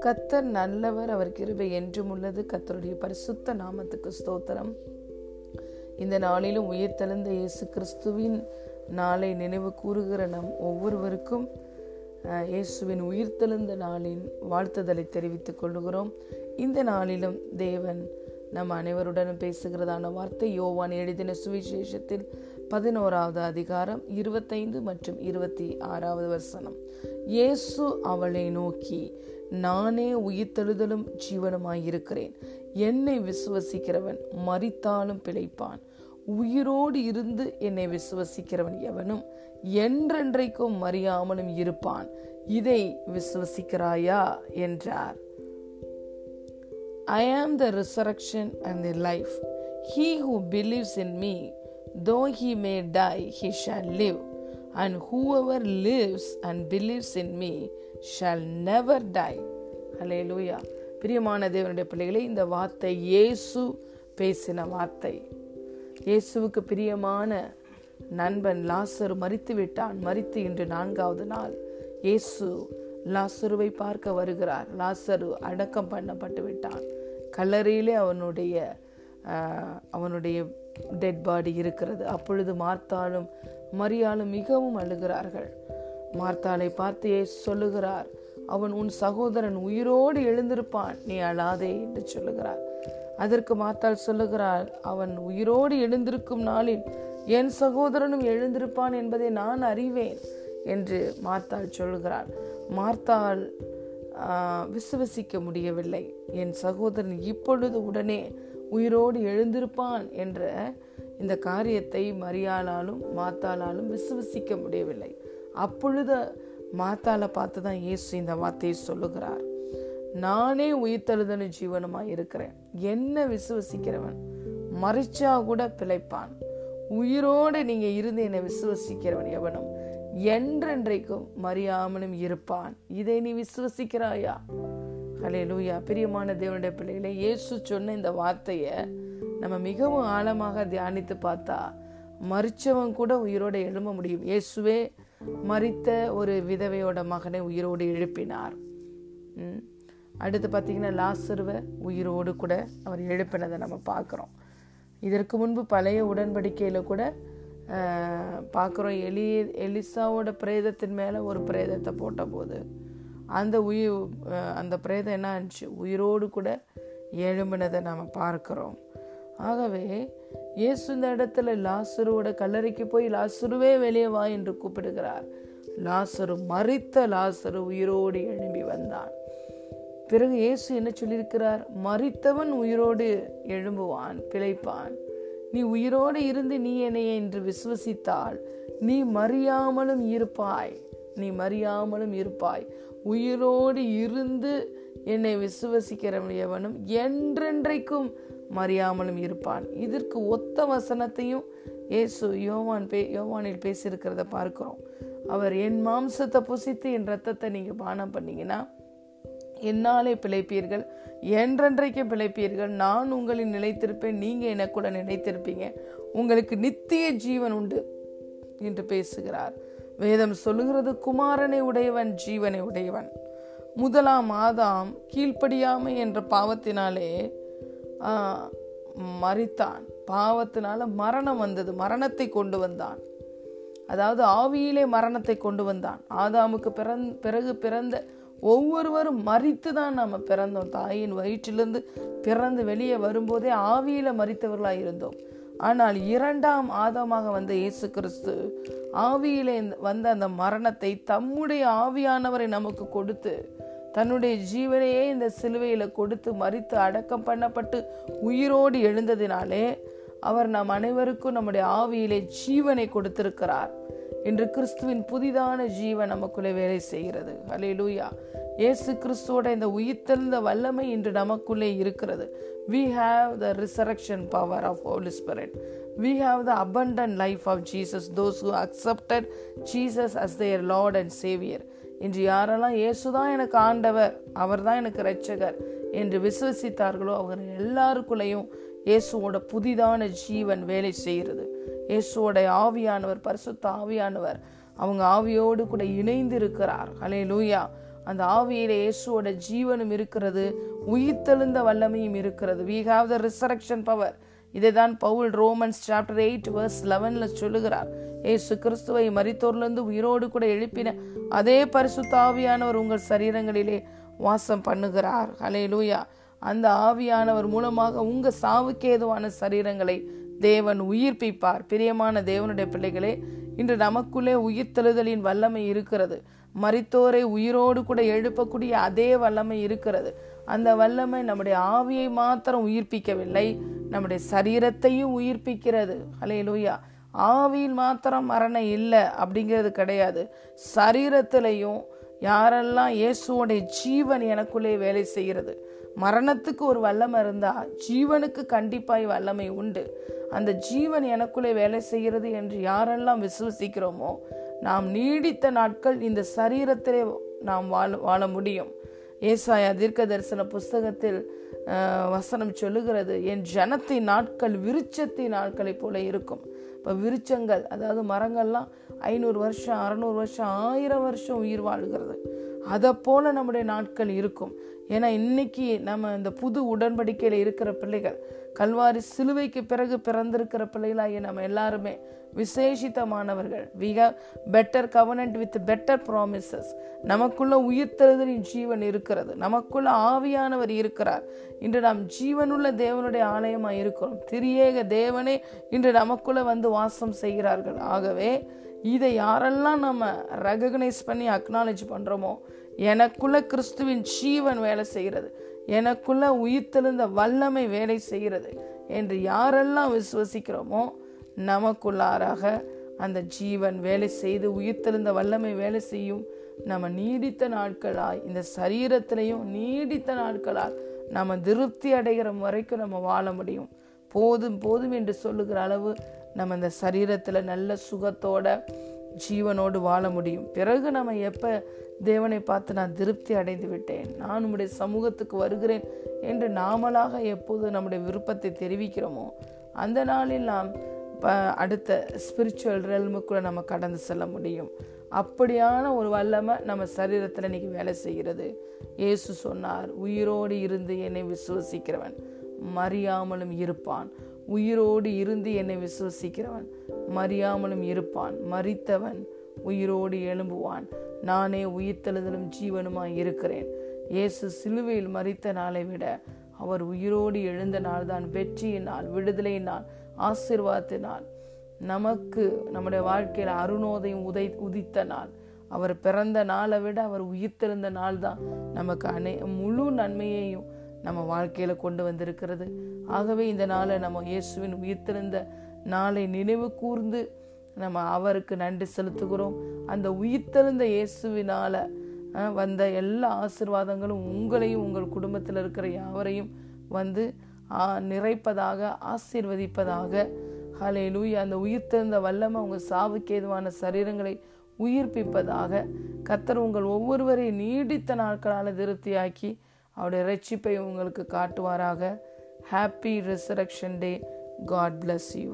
கத்தர் நல்லவர் அவர் கிருபை என்றும் உள்ளது. கத்தருடைய பரிசுத்த நாமத்துக்கு ஸ்தோத்திரம். இந்த நாளிலும் உயிர்த்தெழுந்த இயேசு கிறிஸ்துவின் நாளை நினைவு கூறுகிற நம் ஒவ்வொருவருக்கும் அஹ், இயேசுவின் உயிர்த்தெழுந்த நாளின் வாழ்த்துதலை தெரிவித்துக் கொள்கிறோம் இந்த நாளிலும் தேவன் நம் அனைவருடனும் பேசுகிறதான வார்த்தை யோவான் எழுதின சுவிசேஷத்தில் பதினோராவது அதிகாரம் இருபத்தைந்து மற்றும் இருபத்தி ஆறாவது வசனம். இயேசு அவளை நோக்கி நானே உயிர்த்தெழுதலும் ஜீவனுமாயிருக்கிறேன். என்னை விசுவசிக்கிறவன் மறித்தாலும் பிழைப்பான். உயிரோடு இருந்து என்னை விசுவசிக்கிறவன் எவனும் என்றென்றைக்கும் மறியாமலும் இருப்பான். இதை விசுவசிக்கிறாயா? என்றார். I am the resurrection and the life he who believes in me though he may die, he shall live. And whoever lives and believes in me shall never die. லூயா பிரியமான தேவனுடைய பிள்ளைகளே இந்த வார்த்தை இயேசு பேசின வார்த்தை. இயேசுவுக்கு பிரியமான நண்பன் லாசரு மறித்து விட்டான். மறித்து இன்று நான்காவது நாள் இயேசு லாசருவை பார்க்க வருகிறார். லாசரு அடக்கம் பண்ணப்பட்டு விட்டான். கல்லறையிலே அவனுடைய அவனுடைய டெட் பாடி இருக்கிறது. அப்பொழுது மார்த்தாலும் மரியாளும் மிகவும் அழுகிறார்கள். மார்த்தாளை பார்த்து சொல்லுகிறார் அவன் உன் சகோதரன் உயிரோடு எழுந்திருப்பான் நீ அழாதே என்று சொல்லுகிறார். அதற்கு மார்த்தால் சொல்லுகிறாள் அவன் உயிரோடு எழுந்திருக்கும் நாளில் என் சகோதரனும் எழுந்திருப்பான் என்பதை நான் அறிவேன் என்று மார்த்தாள் சொல்லுகிறாள். மார்த்தாள் விசுவசிக்க முடியவில்லை. என் சகோதரன் இப்பொழுது உடனே உயிரோடு எழுந்திருப்பான் என்ற இந்த காரியத்தை மரியாளாலும் மாத்தாளாலும் விசுவசிக்க முடியவில்லை. அப்பொழுது மாத்தாளை பார்த்து தான் இயேசு இந்த வார்த்தையை சொல்லுகிறார். நானே உயிர்த்தெழுதல் ஜீவனமாக இருக்கிறேன். என்ன விசுவசிக்கிறவன் மறிச்சா கூட பிழைப்பான். உயிரோடு நீங்கள் இருந்து என்னை விசுவசிக்கிறவன் எவனும் என்றென்றைக்கும் மறியாமலும் இருப்பான். இதை நீ விசுவசிக்கிறாயா? ஹalleluya. பிரியமான தேவனுடைய பிள்ளைகளை இயேசு சொன்ன இந்த வார்த்தையை நம்ம மிகவும் ஆழமாக தியானித்து பார்த்தா மறிச்சவன் கூட உயிரோடு எழும்ப முடியும். இயேசுவே மறித்த ஒரு விதவையோட மகனை உயிரோடு எழுப்பினார். அடுத்து பார்த்தீங்கன்னா லாசருவை உயிரோடு கூட அவர் எழுப்பினதை நம்ம பார்க்குறோம். இதற்கு முன்பு பழைய உடன்படிக்கையில் கூட பார்க்குறோம் எலி எலிசாவோட பிரேதத்தின் மேலே ஒரு பிரேதத்தை போட்டபோது அந்த உயிர் அந்த பிரேதம் என்ன ஆச்சு? உயிரோடு கூட எழும்பினதை நாம் பார்க்கிறோம். ஆகவே இயேசு இந்த இடத்துல லாசுருவோட கல்லறைக்கு போய் லாசருவே வெளியே வா என்று கூப்பிடுகிறார். லாசரு மறித்த லாசரு உயிரோடு எழும்பி வந்தான். பிறகு இயேசு என்ன சொல்லியிருக்கிறார்? மறித்தவன் உயிரோடு எழும்புவான் பிழைப்பான். நீ உயிரோடு இருந்து நீ என்னை என்று விசுவசித்தால் நீ மறியாமலும் இருப்பாய். நீ மறியாமலும் இருப்பாய். உயிரோடு இருந்து என்னை விசுவசிக்கிறவனும் என்றென்றைக்கும் மறியாமலும் இருப்பான். இதற்கு ஒத்த வசனத்தையும் இயேசு யோவான் பே யோவானில் பேசியிருக்கிறத பார்க்கிறோம். அவர் என் மாம்சத்தை புசித்து என் ரத்தத்தை நீங்கள் பானம் பண்ணீங்கன்னா என்னாலே பிழைப்பீர்கள். என்றென்றைக்கு பிழைப்பீர்கள். நான் உங்களில் நிலைத்திருப்பேன். நீங்கள் எனக்கு நினைத்திருப்பீங்க நிலைத்திருப்பீங்க. உங்களுக்கு நித்திய ஜீவன் உண்டு என்று பேசுகிறார். வேதம் சொல்லுகிறது குமாரனை உடையவன் ஜீவனை உடையவன். முதலாம் ஆதாம் கீழ்ப்படியாமை என்ற பாவத்தினாலே மறித்தான் பாவத்தினால மரணம் வந்தது மரணத்தை கொண்டு வந்தான். அதாவது ஆவியிலே மரணத்தை கொண்டு வந்தான். ஆதாமுக்கு பிறந் பிறகு பிறந்த ஒவ்வொருவரும் மறித்து தான் நாம் பிறந்தோம். தாயின் வயிற்றிலிருந்து பிறந்து வெளியே வரும்போதே ஆவியில மறித்தவர்களாக இருந்தோம் ஆனால் இரண்டாம் ஆதமாக வந்த இயேசு கிறிஸ்து ஆவியிலே வந்த அந்த மரணத்தை தம்முடைய ஆவியானவரை நமக்கு கொடுத்து தன்னுடைய ஜீவனையே இந்த சிலுவையில கொடுத்து மறித்து அடக்கம் பண்ணப்பட்டு உயிரோடு எழுந்ததினாலே அவர் நம் அனைவருக்கும் நம்முடைய ஆவியிலே ஜீவனை கொடுத்திருக்கிறார். இன்று கிறிஸ்துவின் புதிதான ஜீவன் நமக்குள்ளே வேலை செய்கிறது. ஹalleluya. இயேசு கிறிஸ்துவோட இந்த உயிர்த்தெழுந்த வல்லமை இன்று நமக்குள்ளே இருக்கிறது. We have the resurrection power of holy spirit we have the abundant life of jesus. Those who accepted jesus as their lord and savior. இன்று யாரெல்லாம் இயேசுதான் எனக்கு ஆண்டவர் அவர்தான் எனக்கு ரட்சகர் என்று விசுவசித்தார்களோ அவர் எல்லாருக்குள்ளேயும் இயேசுவோட புதிதான ஜீவன் வேலை செய்கிறது. இயேசுவோட ஆவியானவர் பரிசுத்த ஆவியானவர் அவங்க ஆவியோடு கூட இணைந்து இருக்கிறார் ஹலே லூயா அந்த ஆவியில இயேசுவோட ஜீவனும் இருக்கிறது உயிர்த்தெழுந்த வல்லமையும் இருக்கிறது. We have the resurrection power இதை தான் Pavul Romans chapter eight verse லெவன்ல சொல்லுகிறார். ஏசு கிறிஸ்துவை மறித்தோர்லேருந்து உயிரோடு கூட எழுப்பின அதே பரிசுத்த ஆவியானவர் உங்கள் சரீரங்களிலே வாசம் பண்ணுகிறார். ஹலே லூயா அந்த ஆவியானவர் மூலமாக உங்கள் சாவுக்கு ஏதுவான சரீரங்களை தேவன் உயிர்ப்பிப்பார். பிரியமான தேவனுடைய பிள்ளைகளே இன்று நமக்குள்ளே உயிர்த்தெழுதலின் வல்லமை இருக்கிறது. மறித்தோரை உயிரோடு கூட எழுப்பக்கூடிய அதே வல்லமை இருக்கிறது. அந்த வல்லமை நம்முடைய ஆவியை மாத்திரம் உயிர்ப்பிக்கவில்லை நம்முடைய சரீரத்தையும் உயிர்ப்பிக்கிறது. அலையலூயா ஆவியில் மாத்திரம் மரணம் இல்லை அப்படிங்கிறது கிடையாது. சரீரத்திலையும் யாரெல்லாம் இயேசுவோடைய ஜீவன் எனக்குள்ளே வேலை செய்கிறது. மரணத்துக்கு ஒரு வல்லமை இருந்தா ஜீவனுக்கு கண்டிப்பாய் வல்லமை உண்டு. அந்த ஜீவன் எனக்குள்ளே வேலை செய்கிறது என்று யாரெல்லாம் விசுவசிக்கிறோமோ நாம் நீடித்த நாட்கள் இந்த சரீரத்திலே நாம் வாழ வாழ முடியும். ஏசாயா தீர்க்க தரிசன புஸ்தகத்தில் வசனம் சொல்லுகிறது என் ஜனத்தின் நாட்கள் விருச்சத்தின் நாட்களைப் போல இருக்கும். இப்போ விருச்சங்கள் அதாவது மரங்கள்லாம் ஐநூறு வருஷம் அறநூறு வருஷம் ஆயிரம் வருஷம் உயிர் வாழ்கிறது. அதை போல நம்முடைய நாட்கள் இருக்கும். ஏன்னா இன்னைக்கு நம்ம இந்த புது உடன்படிக்கையில் இருக்கிற பிள்ளைகள் கல்வாரி சிலுவைக்கு பிறகு பிறந்திருக்கிற பிள்ளைகளாகிய நம்ம எல்லாருமே விசேஷித்தமானவர்கள். We have better covenant with better promises நமக்குள்ள உயிர்த்தெழுதலின் ஜீவன் இருக்கிறது. நமக்குள்ள ஆவியானவர் இருக்கிறார். இன்று நாம் ஜீவனுள்ள தேவனுடைய ஆலயமாக இருக்கிறோம். திரியேக தேவனே இன்று நமக்குள்ள வந்து வாசம் செய்கிறார்கள். ஆகவே இதை யாரெல்லாம் நம்ம ரெகக்னைஸ் பண்ணி அக்னாலேஜ் பண்ணுறோமோ எனக்குள்ள கிறிஸ்துவின் ஜீவன் வேலை செய்கிறது. எனக்குள்ள உயிர்த்தெழுந்த வல்லமை வேலை செய்கிறது என்று யாரெல்லாம் விசுவசிக்கிறோமோ நமக்குள்ளாராக அந்த ஜீவன் வேலை செய்து உயிர்த்தெழுந்த வல்லமை வேலை செய்யும் நம்ம நீடித்த நாட்களாய் இந்த சரீரத்திலையும் நீடித்த நாட்களால் நம்ம திருப்தி அடைகிற வரைக்கும் நம்ம வாழ முடியும். போதும் போதும் என்று சொல்லுகிற அளவு நம்ம இந்த சரீரத்தில் நல்ல சுகத்தோட ஜீவனோடு வாழ முடியும். பிறகு நம்ம எப்போ தேவனை பார்த்து நான் திருப்தி அடைந்து விட்டேன்? நான் உம்முடைய சமூகத்துக்கு வருகிறேன் என்று நாமளாக எப்போது நம்முடைய விருப்பத்தை தெரிவிக்கிறோமோ அந்த நாளில் நாம் அடுத்த ஸ்பிரிச்சுவல் ரெல்முக்குள்ள நம்ம கடந்து செல்ல முடியும். அப்படியான ஒரு வல்லமை நம்ம சரீரத்தில் இன்னைக்கு வேலை செய்கிறது. இயேசு சொன்னார் உயிரோடு இருந்து என்னை விசுவசிக்கிறவன் மறியாமலும் இருப்பான். உயிரோடு இருந்து என்னை விசுவசிக்கிறவன் மறியாமலும் இருப்பான். மறித்தவன் உயிரோடு எழும்புவான். நானே உயிர்த்தெழுதலும் ஜீவனுமாய் இருக்கிறேன். இயேசு சிலுவையில் மறித்த நாளை விட அவர் உயிரோடு எழுந்த நாள்தான். வெற்றியினால் விடுதலையினால் நாள் ஆசிர்வாதத்தினால் நமக்கு நம்முடைய வாழ்க்கையில் அருணோதையும் உதை உதித்த நாள். அவர் பிறந்த நாளை விட அவர் உயிர்த்தெழுந்த நாள் தான் நமக்கு அனை முழு நன்மையையும் நம்ம வாழ்க்கையில கொண்டு வந்திருக்கிறது. ஆகவே இந்த நாளை நம்ம இயேசுவின் உயிர்த்தெழுந்த நாளை நினைவு கூர்ந்து நம்ம அவருக்கு நன்றி செலுத்துகிறோம். அந்த உயிர்த்தெழுந்த இயேசுவினால வந்த எல்லா ஆசிர்வாதங்களும் உங்களையும் உங்கள் குடும்பத்தில் இருக்கிற யாவரையும் வந்து நிறைப்பதாக ஆசீர்வதிப்பதாக. ஹலே லூய் அந்த உயிர்த்தெழுந்த வல்லமை உங்கள் சாவுக்கு ஏதுவான சரீரங்களை உயிர்ப்பிப்பதாக. கத்தர் உங்கள் ஒவ்வொருவரையும் நீடித்த நாட்களால் திருப்தியாக்கி அவருடைய ரட்சிப்பை உங்களுக்கு காட்டுவாராக. Happy resurrection day God bless you